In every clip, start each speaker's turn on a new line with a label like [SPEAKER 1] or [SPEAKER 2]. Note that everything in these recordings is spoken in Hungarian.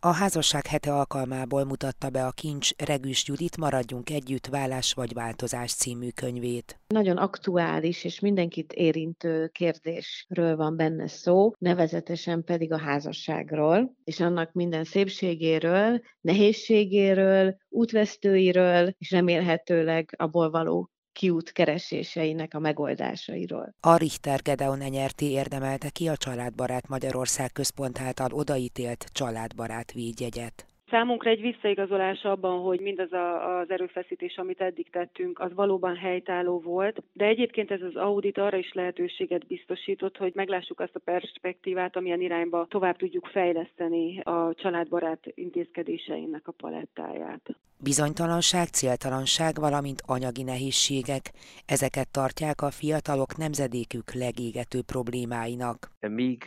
[SPEAKER 1] A házasság hete alkalmából mutatta be a Kincs Regüs Judit Maradjunk együtt, vállás vagy változás című könyvét.
[SPEAKER 2] Nagyon aktuális és mindenkit érintő kérdésről van benne szó, nevezetesen pedig a házasságról, és annak minden szépségéről, nehézségéről, útvesztőiről, és remélhetőleg abból való kiút kereséseinek a megoldásairól.
[SPEAKER 1] A Richter Gedeon Enyerté érdemelte ki a Családbarát Magyarország Központ által odaítélt családbarát védjegyet.
[SPEAKER 3] Számunkra egy visszaigazolás abban, hogy mindaz a, az erőfeszítés, amit eddig tettünk, az valóban helytálló volt, de egyébként ez az audit arra is lehetőséget biztosított, hogy meglássuk azt a perspektívát, amilyen irányba tovább tudjuk fejleszteni a családbarát intézkedéseinek a palettáját.
[SPEAKER 1] Bizonytalanság, céltalanság, valamint anyagi nehézségek, ezeket tartják a fiatalok nemzedékük legégető problémáinak.
[SPEAKER 4] Míg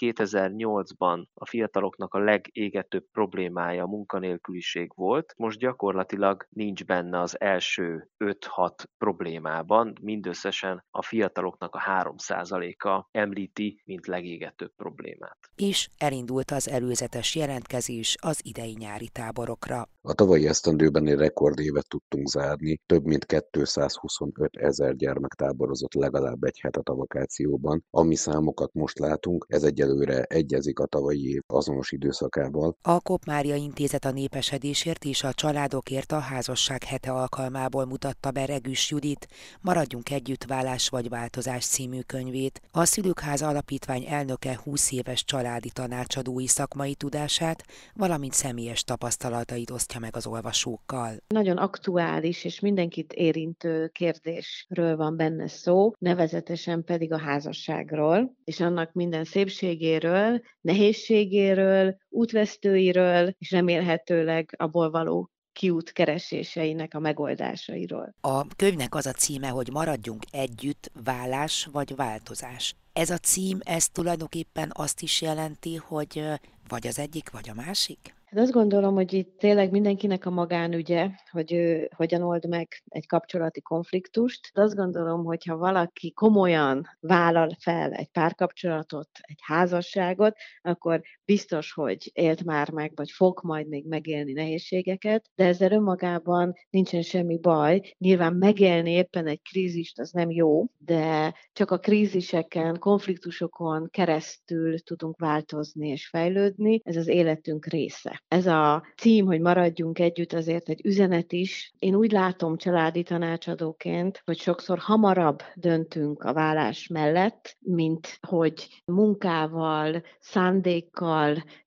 [SPEAKER 4] 2008-ban a fiataloknak a legégetőbb problémája a munkanélküliség volt, most gyakorlatilag nincs benne az első 5-6 problémában, mindösszesen a fiataloknak a 3%-a említi, mint legégetőbb problémát.
[SPEAKER 1] És elindult az előzetes jelentkezés az idei nyári táborokra.
[SPEAKER 5] A tavalyi esztendőben egy rekordévet tudtunk zárni, több mint 225 ezer gyermek táborozott legalább egy hetet a vakációban. Ami számokat most látunk, ez egyelőre egyezik a tavalyi év azonos időszakával.
[SPEAKER 1] A Kopmária Intézet a népesedésért és a családokért a házasság hete alkalmából mutatta be Regüs Judit Maradjunk együtt vállás vagy változás című könyvét. A Szülőkháza Alapítvány elnöke 20 éves családi tanácsadói szakmai tudását, valamint személyes tapasztalatait osztja meg az olvasókkal.
[SPEAKER 2] Nagyon aktuális és mindenkit érintő kérdésről van benne szó, nevezetesen pedig a házasságról, és annak minden szépségéről, nehézségéről, útvesztőiről, és remélhetőleg abból való kiút kereséseinek a megoldásairól.
[SPEAKER 1] A könyvnek az a címe, hogy maradjunk együtt, vállás vagy változás. Ez a cím, ez tulajdonképpen azt is jelenti, hogy vagy az egyik, vagy a másik?
[SPEAKER 2] Hát azt gondolom, hogy itt tényleg mindenkinek a magánügye, hogy ő hogyan old meg egy kapcsolati konfliktust. De azt gondolom, hogy ha valaki komolyan vállal fel egy párkapcsolatot, egy házasságot, akkor biztos, hogy élt már meg, vagy fog majd még megélni nehézségeket, de ezzel önmagában nincsen semmi baj. Nyilván megélni éppen egy krízist az nem jó, de csak a kríziseken, konfliktusokon keresztül tudunk változni és fejlődni. Ez az életünk része. Ez a cím, hogy maradjunk együtt, azért egy üzenet is. Én úgy látom családi tanácsadóként, hogy sokszor hamarabb döntünk a vállás mellett, mint hogy munkával, szándékkal,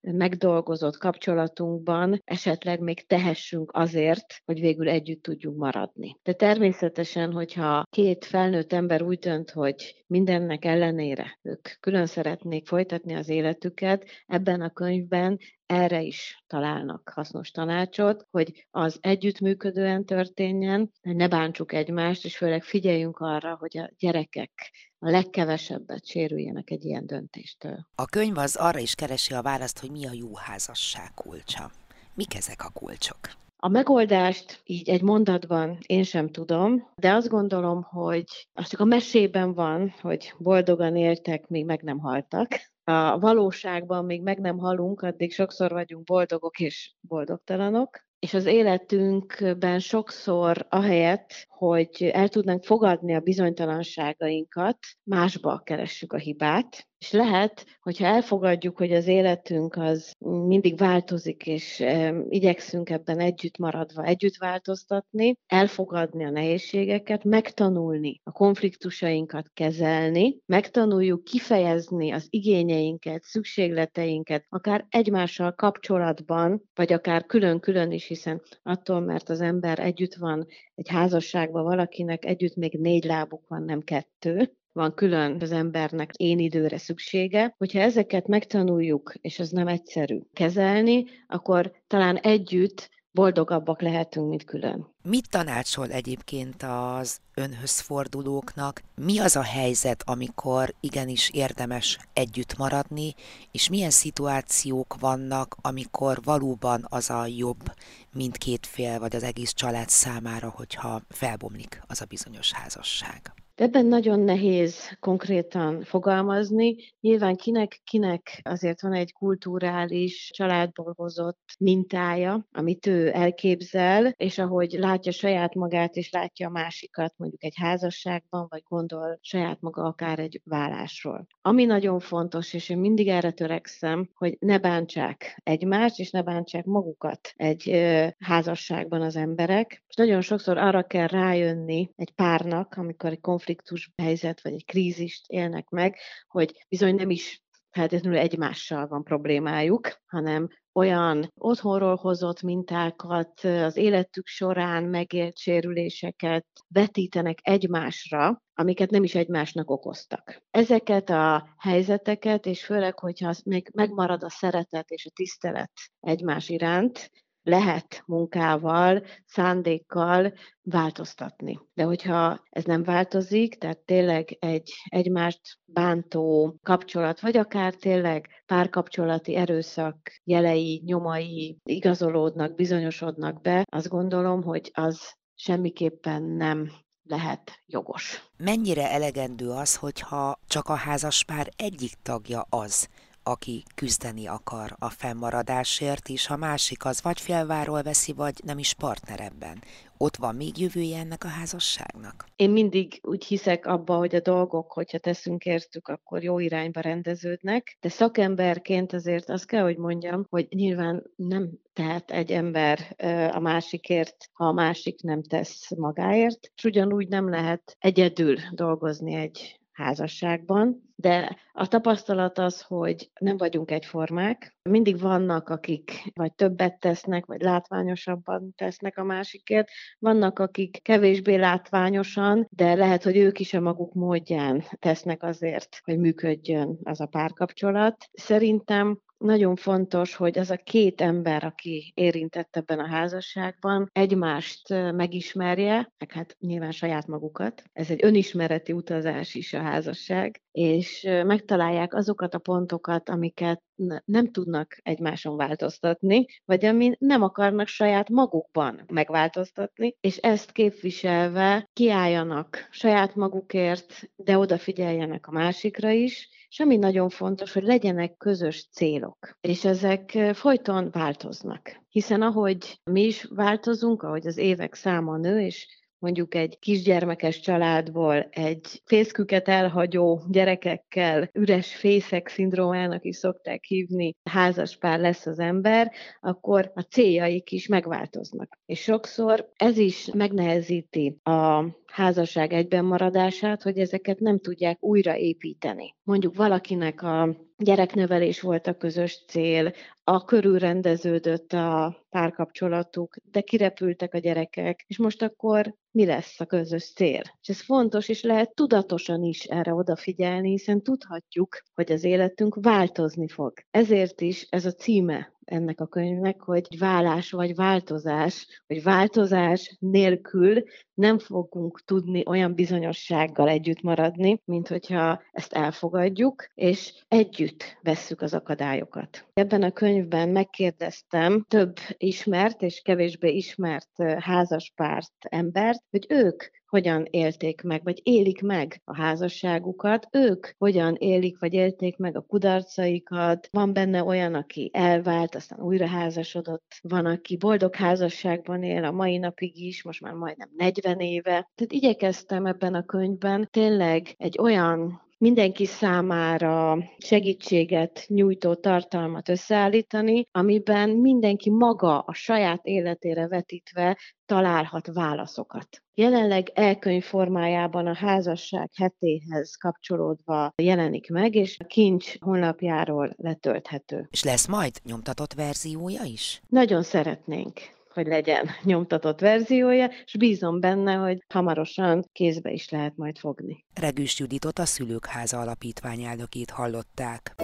[SPEAKER 2] megdolgozott kapcsolatunkban esetleg még tehessünk azért, hogy végül együtt tudjunk maradni. De természetesen, hogyha két felnőtt ember úgy dönt, hogy mindennek ellenére ők külön szeretnék folytatni az életüket, ebben a könyvben erre is találnak hasznos tanácsot, hogy az együttműködően történjen, ne bántsuk egymást, és főleg figyeljünk arra, hogy a gyerekek a legkevesebbet sérüljenek egy ilyen döntéstől.
[SPEAKER 1] A könyv az arra is keresi a választ, hogy mi a jó házasság kulcsa. Mik ezek a kulcsok?
[SPEAKER 2] A megoldást így egy mondatban én sem tudom, de azt gondolom, hogy az csak a mesében van, hogy boldogan éltek, még meg nem haltak a valóságban még meg nem halunk, addig sokszor vagyunk boldogok és boldogtalanok, és az életünkben sokszor ahelyett, hogy el tudnánk fogadni a bizonytalanságainkat, másba keressük a hibát, és lehet, hogyha elfogadjuk, hogy az életünk az mindig változik, és igyekszünk ebben együtt maradva, együtt változtatni, elfogadni a nehézségeket, megtanulni a konfliktusainkat kezelni, megtanuljuk kifejezni az igényeinket, szükségleteinket, akár egymással kapcsolatban, vagy akár külön-külön is, hiszen attól, mert az ember együtt van egy házasságban valakinek, együtt még négy lábuk van, nem kettő, van külön az embernek én időre szüksége. Hogyha ezeket megtanuljuk, és ez nem egyszerű kezelni, akkor talán együtt boldogabbak lehetünk, mint külön.
[SPEAKER 1] Mit tanácsol egyébként az önhöz fordulóknak? Mi az a helyzet, amikor igenis érdemes együtt maradni, és milyen szituációk vannak, amikor valóban az a jobb mindkét fél, vagy az egész család számára, hogyha felbomlik az a bizonyos házasság?
[SPEAKER 2] Ebben nagyon nehéz konkrétan fogalmazni. Nyilván kinek-kinek azért van egy kulturális, családból hozott mintája, amit ő elképzel, és ahogy látja saját magát, és látja a másikat mondjuk egy házasságban, vagy gondol saját maga akár egy vállásról. Ami nagyon fontos, és én mindig erre törekszem, hogy ne bántsák egymást, és ne bántsák magukat egy házasságban az emberek. És nagyon sokszor arra kell rájönni egy párnak, amikor egy konfliktus konfliktus helyzet, vagy egy krízist élnek meg, hogy bizony nem is feltétlenül egymással van problémájuk, hanem olyan otthonról hozott mintákat, az életük során megélt sérüléseket vetítenek egymásra, amiket nem is egymásnak okoztak. Ezeket a helyzeteket, és főleg, hogyha még megmarad a szeretet és a tisztelet egymás iránt, lehet munkával, szándékkal változtatni. De hogyha ez nem változik, tehát tényleg egy egymást bántó kapcsolat, vagy akár tényleg párkapcsolati erőszak jelei, nyomai igazolódnak, bizonyosodnak be, azt gondolom, hogy az semmiképpen nem lehet jogos.
[SPEAKER 1] Mennyire elegendő az, hogyha csak a házaspár egyik tagja az, aki küzdeni akar a fennmaradásért, és a másik az vagy félváról veszi, vagy nem is partner ebben. Ott van még jövője ennek a házasságnak?
[SPEAKER 2] Én mindig úgy hiszek abba, hogy a dolgok, hogyha teszünk értük, akkor jó irányba rendeződnek, de szakemberként azért azt kell, hogy mondjam, hogy nyilván nem tehet egy ember a másikért, ha a másik nem tesz magáért, és ugyanúgy nem lehet egyedül dolgozni egy házasságban, de a tapasztalat az, hogy nem vagyunk egyformák. Mindig vannak, akik vagy többet tesznek, vagy látványosabban tesznek a másikért. Vannak, akik kevésbé látványosan, de lehet, hogy ők is a maguk módján tesznek azért, hogy működjön az a párkapcsolat. Szerintem nagyon fontos, hogy az a két ember, aki érintett ebben a házasságban, egymást megismerje, meg hát nyilván saját magukat. Ez egy önismereti utazás is a házasság, és megtalálják azokat a pontokat, amiket nem tudnak egymáson változtatni, vagy ami nem akarnak saját magukban megváltoztatni, és ezt képviselve kiálljanak saját magukért, de odafigyeljenek a másikra is, és ami nagyon fontos, hogy legyenek közös célok, és ezek folyton változnak. Hiszen ahogy mi is változunk, ahogy az évek száma nő, és mondjuk egy kisgyermekes családból egy fészküket elhagyó gyerekekkel, üres fészek szindrómának is szokták hívni, házaspár lesz az ember, akkor a céljaik is megváltoznak. És sokszor ez is megnehezíti a házasság egyben maradását, hogy ezeket nem tudják újraépíteni. Mondjuk valakinek a gyereknevelés volt a közös cél, a körül rendeződött a párkapcsolatuk, de kirepültek a gyerekek, és most akkor mi lesz a közös cél? És ez fontos, és lehet tudatosan is erre odafigyelni, hiszen tudhatjuk, hogy az életünk változni fog. Ezért is ez a címe ennek a könyvnek, hogy vállás vagy változás, hogy változás nélkül nem fogunk tudni olyan bizonyossággal együtt maradni, mint hogyha ezt elfogadjuk, és együtt vesszük az akadályokat. Ebben a könyvben megkérdeztem több ismert és kevésbé ismert házaspárt embert, hogy ők hogyan élték meg, vagy élik meg a házasságukat, ők hogyan élik, vagy élték meg a kudarcaikat. Van benne olyan, aki elvált, aztán újra házasodott, van, aki boldog házasságban él a mai napig is, most már majdnem 40 éve. Tehát igyekeztem ebben a könyvben tényleg egy olyan mindenki számára segítséget nyújtó tartalmat összeállítani, amiben mindenki maga a saját életére vetítve találhat válaszokat. Jelenleg elkönyv formájában a házasság hetéhez kapcsolódva jelenik meg, és a kincs honlapjáról letölthető.
[SPEAKER 1] És lesz majd nyomtatott verziója is?
[SPEAKER 2] Nagyon szeretnénk hogy legyen nyomtatott verziója, és bízom benne, hogy hamarosan kézbe is lehet majd fogni.
[SPEAKER 1] Regüs Juditot a Szülők Háza Alapítvány elnökét hallották.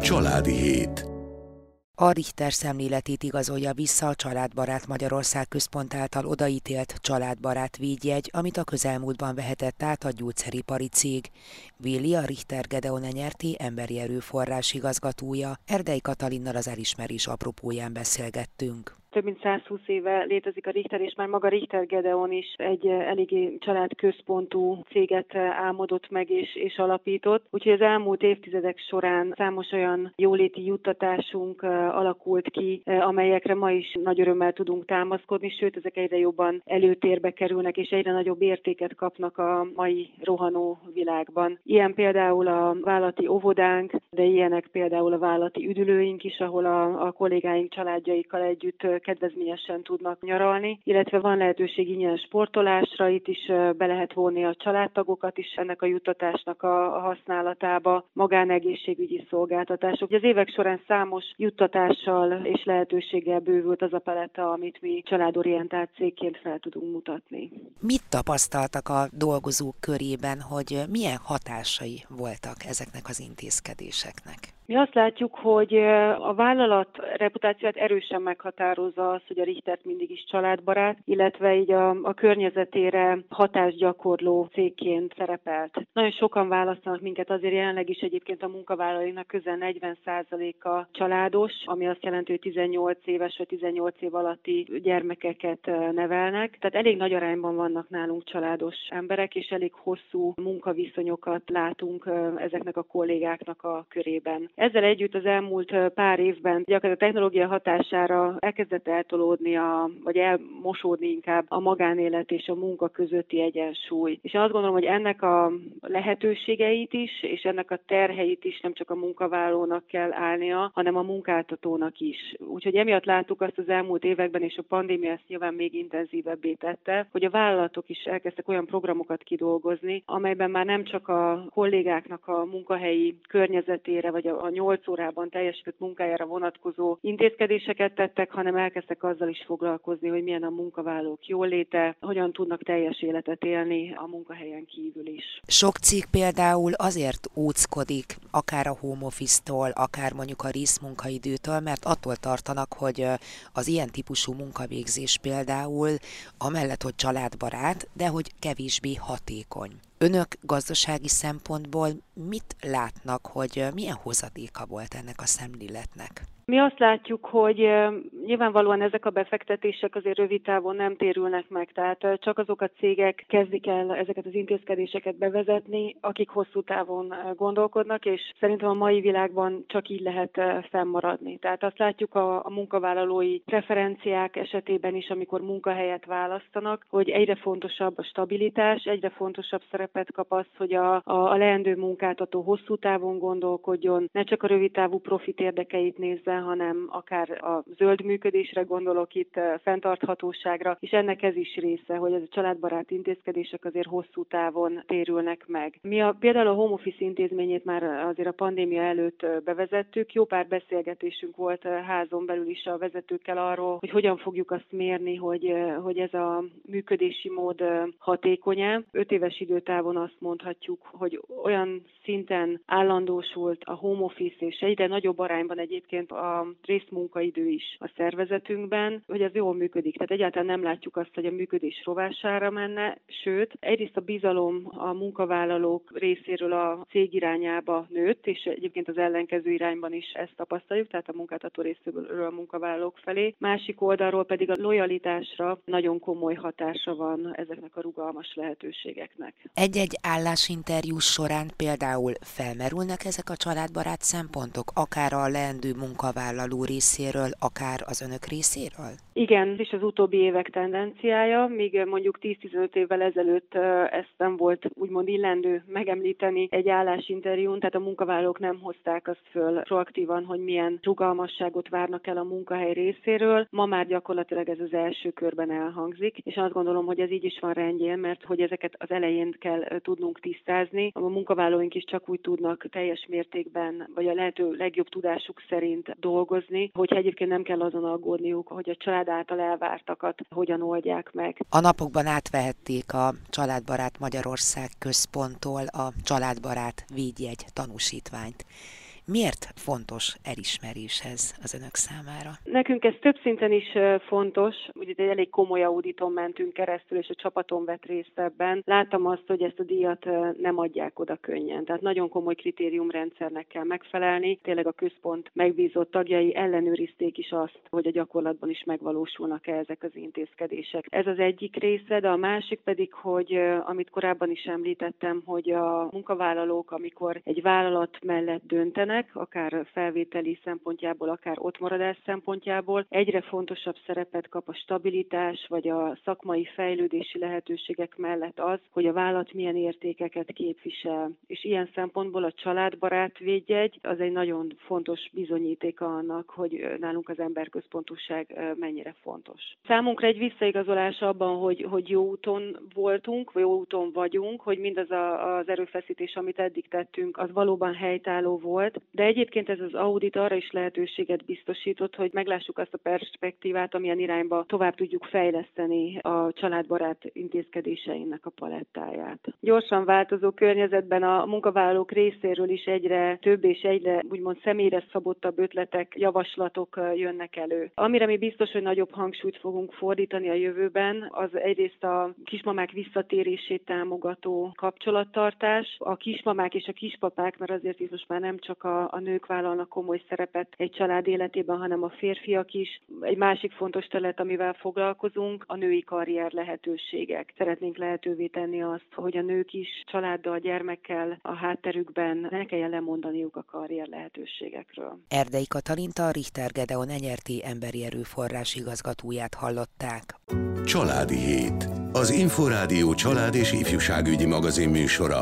[SPEAKER 6] Családi Hét
[SPEAKER 1] A Richter szemléletét igazolja vissza a Családbarát Magyarország Központ által odaítélt Családbarát védjegy, amit a közelmúltban vehetett át a gyógyszeripari cég. Willi a Richter Gedeon nyerti emberi erőforrás igazgatója. Erdei Katalinnal az elismerés apropóján beszélgettünk
[SPEAKER 3] több mint 120 éve létezik a Richter, és már maga Richter Gedeon is egy eh, eléggé családközpontú céget eh, álmodott meg és, és alapított. Úgyhogy az elmúlt évtizedek során számos olyan jóléti juttatásunk eh, alakult ki, amelyekre ma is nagy örömmel tudunk támaszkodni, sőt, ezek egyre jobban előtérbe kerülnek, és egyre nagyobb értéket kapnak a mai rohanó világban. Ilyen például a vállalati óvodánk, de ilyenek például a vállalati üdülőink is, ahol a, a kollégáink családjaikkal együtt kedvezményesen tudnak nyaralni, illetve van lehetőség ingyen sportolásra, itt is be lehet vonni a családtagokat is ennek a juttatásnak a használatába, magánegészségügyi szolgáltatások. Az évek során számos juttatással és lehetőséggel bővült az a paletta, amit mi családorientált cégként fel tudunk mutatni.
[SPEAKER 1] Mit tapasztaltak a dolgozók körében, hogy milyen hatásai voltak ezeknek az intézkedéseknek?
[SPEAKER 3] Mi azt látjuk, hogy a vállalat reputációt erősen meghatározza az, hogy a Richtert mindig is családbarát, illetve így a, a környezetére hatásgyakorló cégként szerepelt. Nagyon sokan választanak minket, azért jelenleg is egyébként a munkavállalóinak közel 40%-a családos, ami azt jelenti, hogy 18 éves vagy 18 év alatti gyermekeket nevelnek. Tehát elég nagy arányban vannak nálunk családos emberek, és elég hosszú munkaviszonyokat látunk ezeknek a kollégáknak a körében. Ezzel együtt az elmúlt pár évben gyakorlatilag a technológia hatására elkezdett eltolódni, a, vagy elmosódni inkább a magánélet és a munka közötti egyensúly. És azt gondolom, hogy ennek a lehetőségeit is, és ennek a terheit is nem csak a munkavállalónak kell állnia, hanem a munkáltatónak is. Úgyhogy emiatt láttuk azt az elmúlt években, és a pandémia ezt nyilván még intenzívebbé tette, hogy a vállalatok is elkezdtek olyan programokat kidolgozni, amelyben már nem csak a kollégáknak a munkahelyi környezetére, vagy a a 8 órában teljesített munkájára vonatkozó intézkedéseket tettek, hanem elkezdtek azzal is foglalkozni, hogy milyen a munkavállalók jóléte, hogyan tudnak teljes életet élni a munkahelyen kívül is.
[SPEAKER 1] Sok cég például azért óckodik, akár a home office-tól, akár mondjuk a részmunkaidőtől, mert attól tartanak, hogy az ilyen típusú munkavégzés például amellett, hogy családbarát, de hogy kevésbé hatékony. Önök gazdasági szempontból mit látnak, hogy milyen hozadéka volt ennek a szemléletnek?
[SPEAKER 3] Mi azt látjuk, hogy nyilvánvalóan ezek a befektetések azért rövid távon nem térülnek meg, tehát csak azok a cégek kezdik el ezeket az intézkedéseket bevezetni, akik hosszú távon gondolkodnak, és szerintem a mai világban csak így lehet fennmaradni. Tehát azt látjuk a, a munkavállalói preferenciák esetében is, amikor munkahelyet választanak, hogy egyre fontosabb a stabilitás, egyre fontosabb szerepet kap az, hogy a, a, a leendő munkáltató hosszú távon gondolkodjon, ne csak a rövid távú profit érdekeit nézze, hanem akár a zöld működésre gondolok itt, fenntarthatóságra, és ennek ez is része, hogy ez a családbarát intézkedések azért hosszú távon térülnek meg. Mi a, például a home office intézményét már azért a pandémia előtt bevezettük, jó pár beszélgetésünk volt házon belül is a vezetőkkel arról, hogy hogyan fogjuk azt mérni, hogy, hogy ez a működési mód hatékony-e. Öt éves időtávon azt mondhatjuk, hogy olyan szinten állandósult a home office, és egyre nagyobb arányban egyébként a részmunkaidő is a szervezetünkben, hogy ez jól működik. Tehát egyáltalán nem látjuk azt, hogy a működés rovására menne, sőt, egyrészt a bizalom a munkavállalók részéről a cég irányába nőtt, és egyébként az ellenkező irányban is ezt tapasztaljuk, tehát a munkáltató részéről a munkavállalók felé. Másik oldalról pedig a lojalitásra nagyon komoly hatása van ezeknek a rugalmas lehetőségeknek.
[SPEAKER 1] Egy-egy állásinterjú során például felmerülnek ezek a családbarát szempontok, akár a leendő munka munkavállaló részéről, akár az önök részéről?
[SPEAKER 3] Igen, és az utóbbi évek tendenciája, míg mondjuk 10-15 évvel ezelőtt ezt nem volt úgymond illendő megemlíteni egy állásinterjún, tehát a munkavállalók nem hozták azt föl proaktívan, hogy milyen rugalmasságot várnak el a munkahely részéről. Ma már gyakorlatilag ez az első körben elhangzik, és azt gondolom, hogy ez így is van rendjén, mert hogy ezeket az elején kell tudnunk tisztázni. A munkavállalóink is csak úgy tudnak teljes mértékben, vagy a lehető legjobb tudásuk szerint dolgozni, hogyha egyébként nem kell azon aggódniuk, hogy a család által elvártakat hogyan oldják meg.
[SPEAKER 1] A napokban átvehették a Családbarát Magyarország központtól a Családbarát védjegy tanúsítványt. Miért fontos elismeréshez az önök számára?
[SPEAKER 3] Nekünk ez több szinten is fontos. Ugye egy elég komoly auditon mentünk keresztül, és a csapaton vett részt ebben. Láttam azt, hogy ezt a díjat nem adják oda könnyen. Tehát nagyon komoly kritériumrendszernek kell megfelelni. Tényleg a központ megbízott tagjai ellenőrizték is azt, hogy a gyakorlatban is megvalósulnak-e ezek az intézkedések. Ez az egyik része, de a másik pedig, hogy amit korábban is említettem, hogy a munkavállalók, amikor egy vállalat mellett döntenek, akár felvételi szempontjából, akár ottmaradás szempontjából, egyre fontosabb szerepet kap a stabilitás vagy a szakmai fejlődési lehetőségek mellett az, hogy a vállalat milyen értékeket képvisel. És ilyen szempontból a családbarát védjegy az egy nagyon fontos bizonyítéka annak, hogy nálunk az emberközpontúság mennyire fontos. Számunkra egy visszaigazolás abban, hogy, hogy jó úton voltunk, vagy jó úton vagyunk, hogy mindaz a, az erőfeszítés, amit eddig tettünk, az valóban helytálló volt, de egyébként ez az audit arra is lehetőséget biztosított, hogy meglássuk azt a perspektívát, amilyen irányba tovább tudjuk fejleszteni a családbarát intézkedéseinek a palettáját. Gyorsan változó környezetben a munkavállalók részéről is egyre több és egyre úgymond személyre szabottabb ötletek, javaslatok jönnek elő. Amire mi biztos, hogy nagyobb hangsúlyt fogunk fordítani a jövőben, az egyrészt a kismamák visszatérését támogató kapcsolattartás, a kismamák és a kispapák, mert azért is most már nem csak a, a nők vállalnak komoly szerepet egy család életében, hanem a férfiak is. Egy másik fontos terület, amivel foglalkozunk, a női karrier lehetőségek. Szeretnénk lehetővé tenni azt, hogy a nők is családdal, gyermekkel a hátterükben ne kelljen lemondaniuk a karrier lehetőségekről.
[SPEAKER 1] Erdei Katalinta, Richter Gedeon Enyerti emberi erőforrás igazgatóját hallották.
[SPEAKER 6] Családi Hét. Az Inforádió család és ifjúságügyi magazin műsora.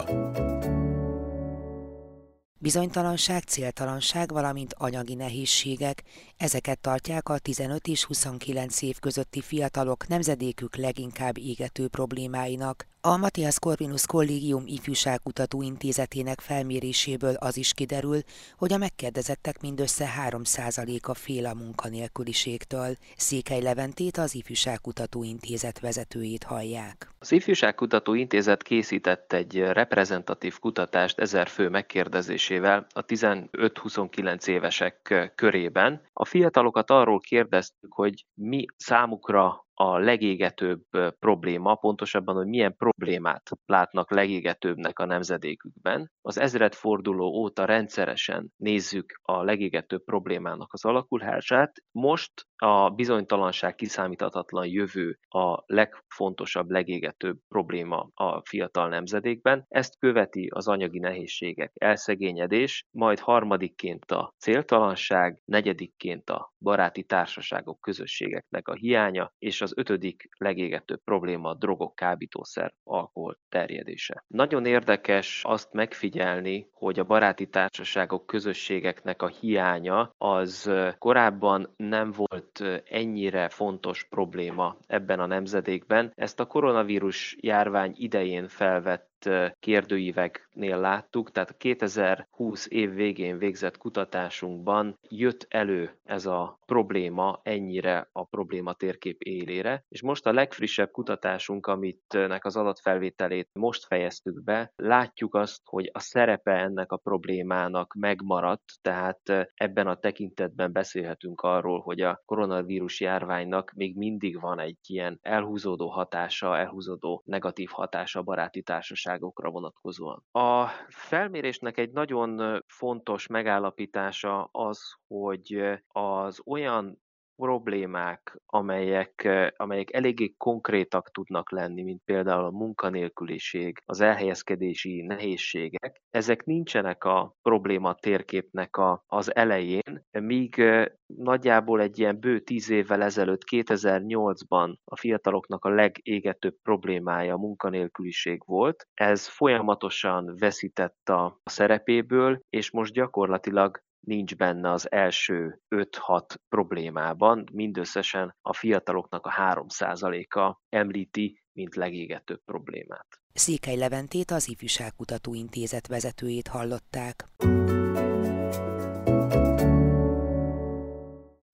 [SPEAKER 1] Bizonytalanság, céltalanság, valamint anyagi nehézségek, ezeket tartják a 15 és 29 év közötti fiatalok nemzedékük leginkább égető problémáinak. A Matthias Corvinus Kollégium Ifjúságkutató Intézetének felméréséből az is kiderül, hogy a megkérdezettek mindössze 3%-a fél a munkanélküliségtől. Székely Leventét az Ifjúságkutató Intézet vezetőjét hallják.
[SPEAKER 4] Az Ifjúságkutató Intézet készített egy reprezentatív kutatást ezer fő megkérdezésével a 15-29 évesek körében. A fiatalokat arról kérdeztük, hogy mi számukra a legégetőbb probléma, pontosabban, hogy milyen problémát látnak legégetőbbnek a nemzedékükben. Az ezredforduló óta rendszeresen nézzük a legégetőbb problémának az alakulását. Most a bizonytalanság kiszámíthatatlan jövő a legfontosabb, legégetőbb probléma a fiatal nemzedékben. Ezt követi az anyagi nehézségek, elszegényedés, majd harmadikként a céltalanság, negyedikként a baráti társaságok, közösségeknek a hiánya, és az ötödik legégetőbb probléma a drogok, kábítószer, alkohol terjedése. Nagyon érdekes azt megfigyelni, hogy a baráti társaságok, közösségeknek a hiánya az korábban nem volt volt ennyire fontos probléma ebben a nemzedékben. Ezt a koronavírus járvány idején felvett kérdőíveknél láttuk, tehát a 2020 év végén végzett kutatásunkban jött elő ez a probléma ennyire a probléma térkép élére, és most a legfrissebb kutatásunk, amitnek az adatfelvételét most fejeztük be, látjuk azt, hogy a szerepe ennek a problémának megmaradt, tehát ebben a tekintetben beszélhetünk arról, hogy a koronavírus járványnak még mindig van egy ilyen elhúzódó hatása, elhúzódó negatív hatása a baráti társaság társaságokra vonatkozóan. A felmérésnek egy nagyon fontos megállapítása az, hogy az olyan problémák, amelyek, amelyek eléggé konkrétak tudnak lenni, mint például a munkanélküliség, az elhelyezkedési nehézségek, ezek nincsenek a probléma térképnek a, az elején, míg nagyjából egy ilyen bő tíz évvel ezelőtt, 2008-ban a fiataloknak a legégetőbb problémája a munkanélküliség volt. Ez folyamatosan veszített a szerepéből, és most gyakorlatilag nincs benne az első 5-6 problémában, mindösszesen a fiataloknak a 3%-a említi, mint legégetőbb problémát.
[SPEAKER 1] Székely Leventét az Ifjúságkutató Intézet vezetőjét hallották.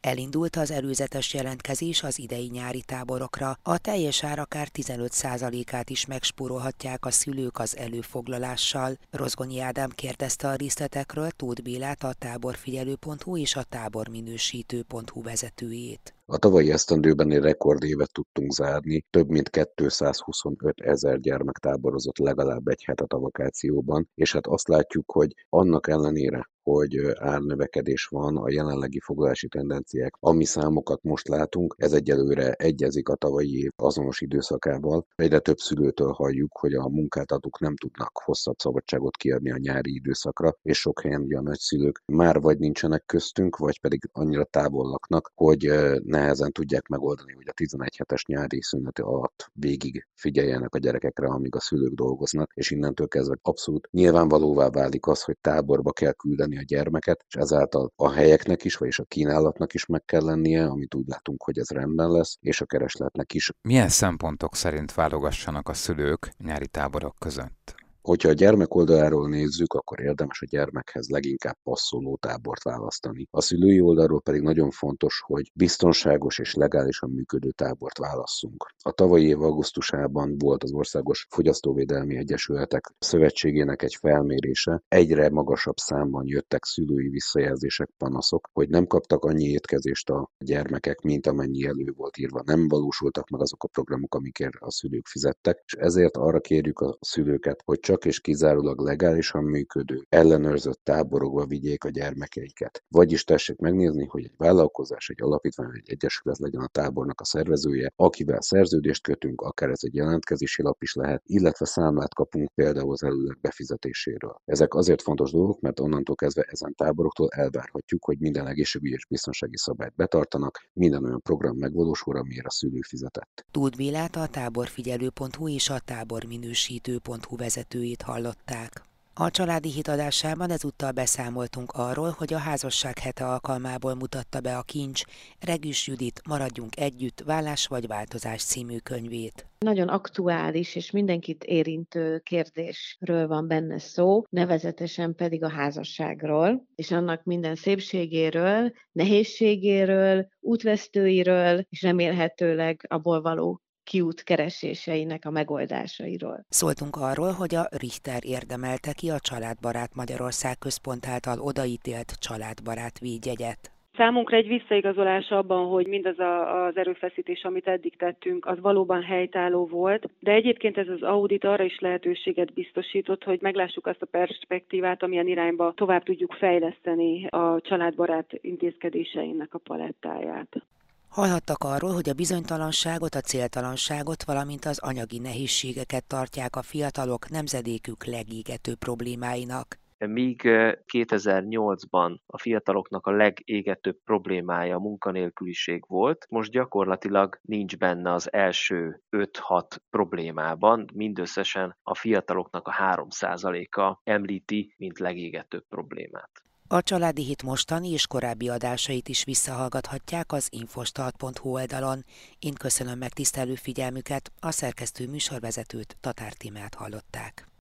[SPEAKER 1] Elindult az előzetes jelentkezés az idei nyári táborokra. A teljes ár akár 15%-át is megspórolhatják a szülők az előfoglalással. Rozgonyi Ádám kérdezte a részletekről Tóth Bélát, a táborfigyelő.hu és a táborminősítő.hu vezetőjét.
[SPEAKER 5] A tavalyi esztendőben egy rekordévet tudtunk zárni, több mint 225 ezer gyermek táborozott legalább egy hetet a vakációban, és hát azt látjuk, hogy annak ellenére, hogy árnövekedés van, a jelenlegi foglalási tendenciák, ami számokat most látunk, ez egyelőre egyezik a tavalyi év azonos időszakával. Egyre több szülőtől halljuk, hogy a munkáltatók nem tudnak hosszabb szabadságot kiadni a nyári időszakra, és sok helyen ugye a nagyszülők már vagy nincsenek köztünk, vagy pedig annyira távol laknak, hogy nehezen tudják megoldani, hogy a 11 hetes nyári szünet alatt végig figyeljenek a gyerekekre, amíg a szülők dolgoznak, és innentől kezdve abszolút nyilvánvalóvá válik az, hogy táborba kell küldeni a gyermeket, és ezáltal a helyeknek is, vagyis a kínálatnak is meg kell lennie, amit úgy látunk, hogy ez rendben lesz, és a keresletnek is.
[SPEAKER 7] Milyen szempontok szerint válogassanak a szülők nyári táborok között?
[SPEAKER 5] Hogyha a gyermek oldaláról nézzük, akkor érdemes a gyermekhez leginkább passzoló tábort választani. A szülői oldalról pedig nagyon fontos, hogy biztonságos és legálisan működő tábort válasszunk. A tavalyi év augusztusában volt az Országos Fogyasztóvédelmi Egyesületek Szövetségének egy felmérése. Egyre magasabb számban jöttek szülői visszajelzések, panaszok, hogy nem kaptak annyi étkezést a gyermekek, mint amennyi elő volt írva. Nem valósultak meg azok a programok, amikért a szülők fizettek, és ezért arra kérjük a szülőket, hogy csak csak és kizárólag legálisan működő, ellenőrzött táborokba vigyék a gyermekeiket. Vagyis tessék megnézni, hogy egy vállalkozás, egy alapítvány, egy egyesület legyen a tábornak a szervezője, akivel szerződést kötünk, akár ez egy jelentkezési lap is lehet, illetve számlát kapunk például az előleg befizetéséről. Ezek azért fontos dolgok, mert onnantól kezdve ezen táboroktól elvárhatjuk, hogy minden egészségügyi és biztonsági szabályt betartanak, minden olyan program megvalósul, amire a szülő fizetett.
[SPEAKER 1] Tud Bélát a táborfigyelő.hu és a táborminősítő.hu vezető vezetőjét hallották. A családi hitadásában ezúttal beszámoltunk arról, hogy a házasság hete alkalmából mutatta be a kincs Regüs Judit Maradjunk együtt, vállás vagy változás című könyvét.
[SPEAKER 2] Nagyon aktuális és mindenkit érintő kérdésről van benne szó, nevezetesen pedig a házasságról, és annak minden szépségéről, nehézségéről, útvesztőiről, és remélhetőleg abból való kiút kereséseinek a megoldásairól.
[SPEAKER 1] Szóltunk arról, hogy a Richter érdemelte ki a Családbarát Magyarország központ által odaítélt családbarát védjegyet.
[SPEAKER 3] Számunkra egy visszaigazolás abban, hogy mindaz a, az erőfeszítés, amit eddig tettünk, az valóban helytálló volt, de egyébként ez az audit arra is lehetőséget biztosított, hogy meglássuk azt a perspektívát, amilyen irányba tovább tudjuk fejleszteni a családbarát intézkedéseinek a palettáját.
[SPEAKER 1] Hallhattak arról, hogy a bizonytalanságot, a céltalanságot, valamint az anyagi nehézségeket tartják a fiatalok nemzedékük legégető problémáinak.
[SPEAKER 4] Míg 2008-ban a fiataloknak a legégetőbb problémája a munkanélküliség volt, most gyakorlatilag nincs benne az első 5-6 problémában, mindösszesen a fiataloknak a 3%-a említi, mint legégetőbb problémát.
[SPEAKER 1] A Családi Hit mostani és korábbi adásait is visszahallgathatják az infostart.hu oldalon. Én köszönöm megtisztelő figyelmüket, a szerkesztő műsorvezetőt Tatár Tímát hallották.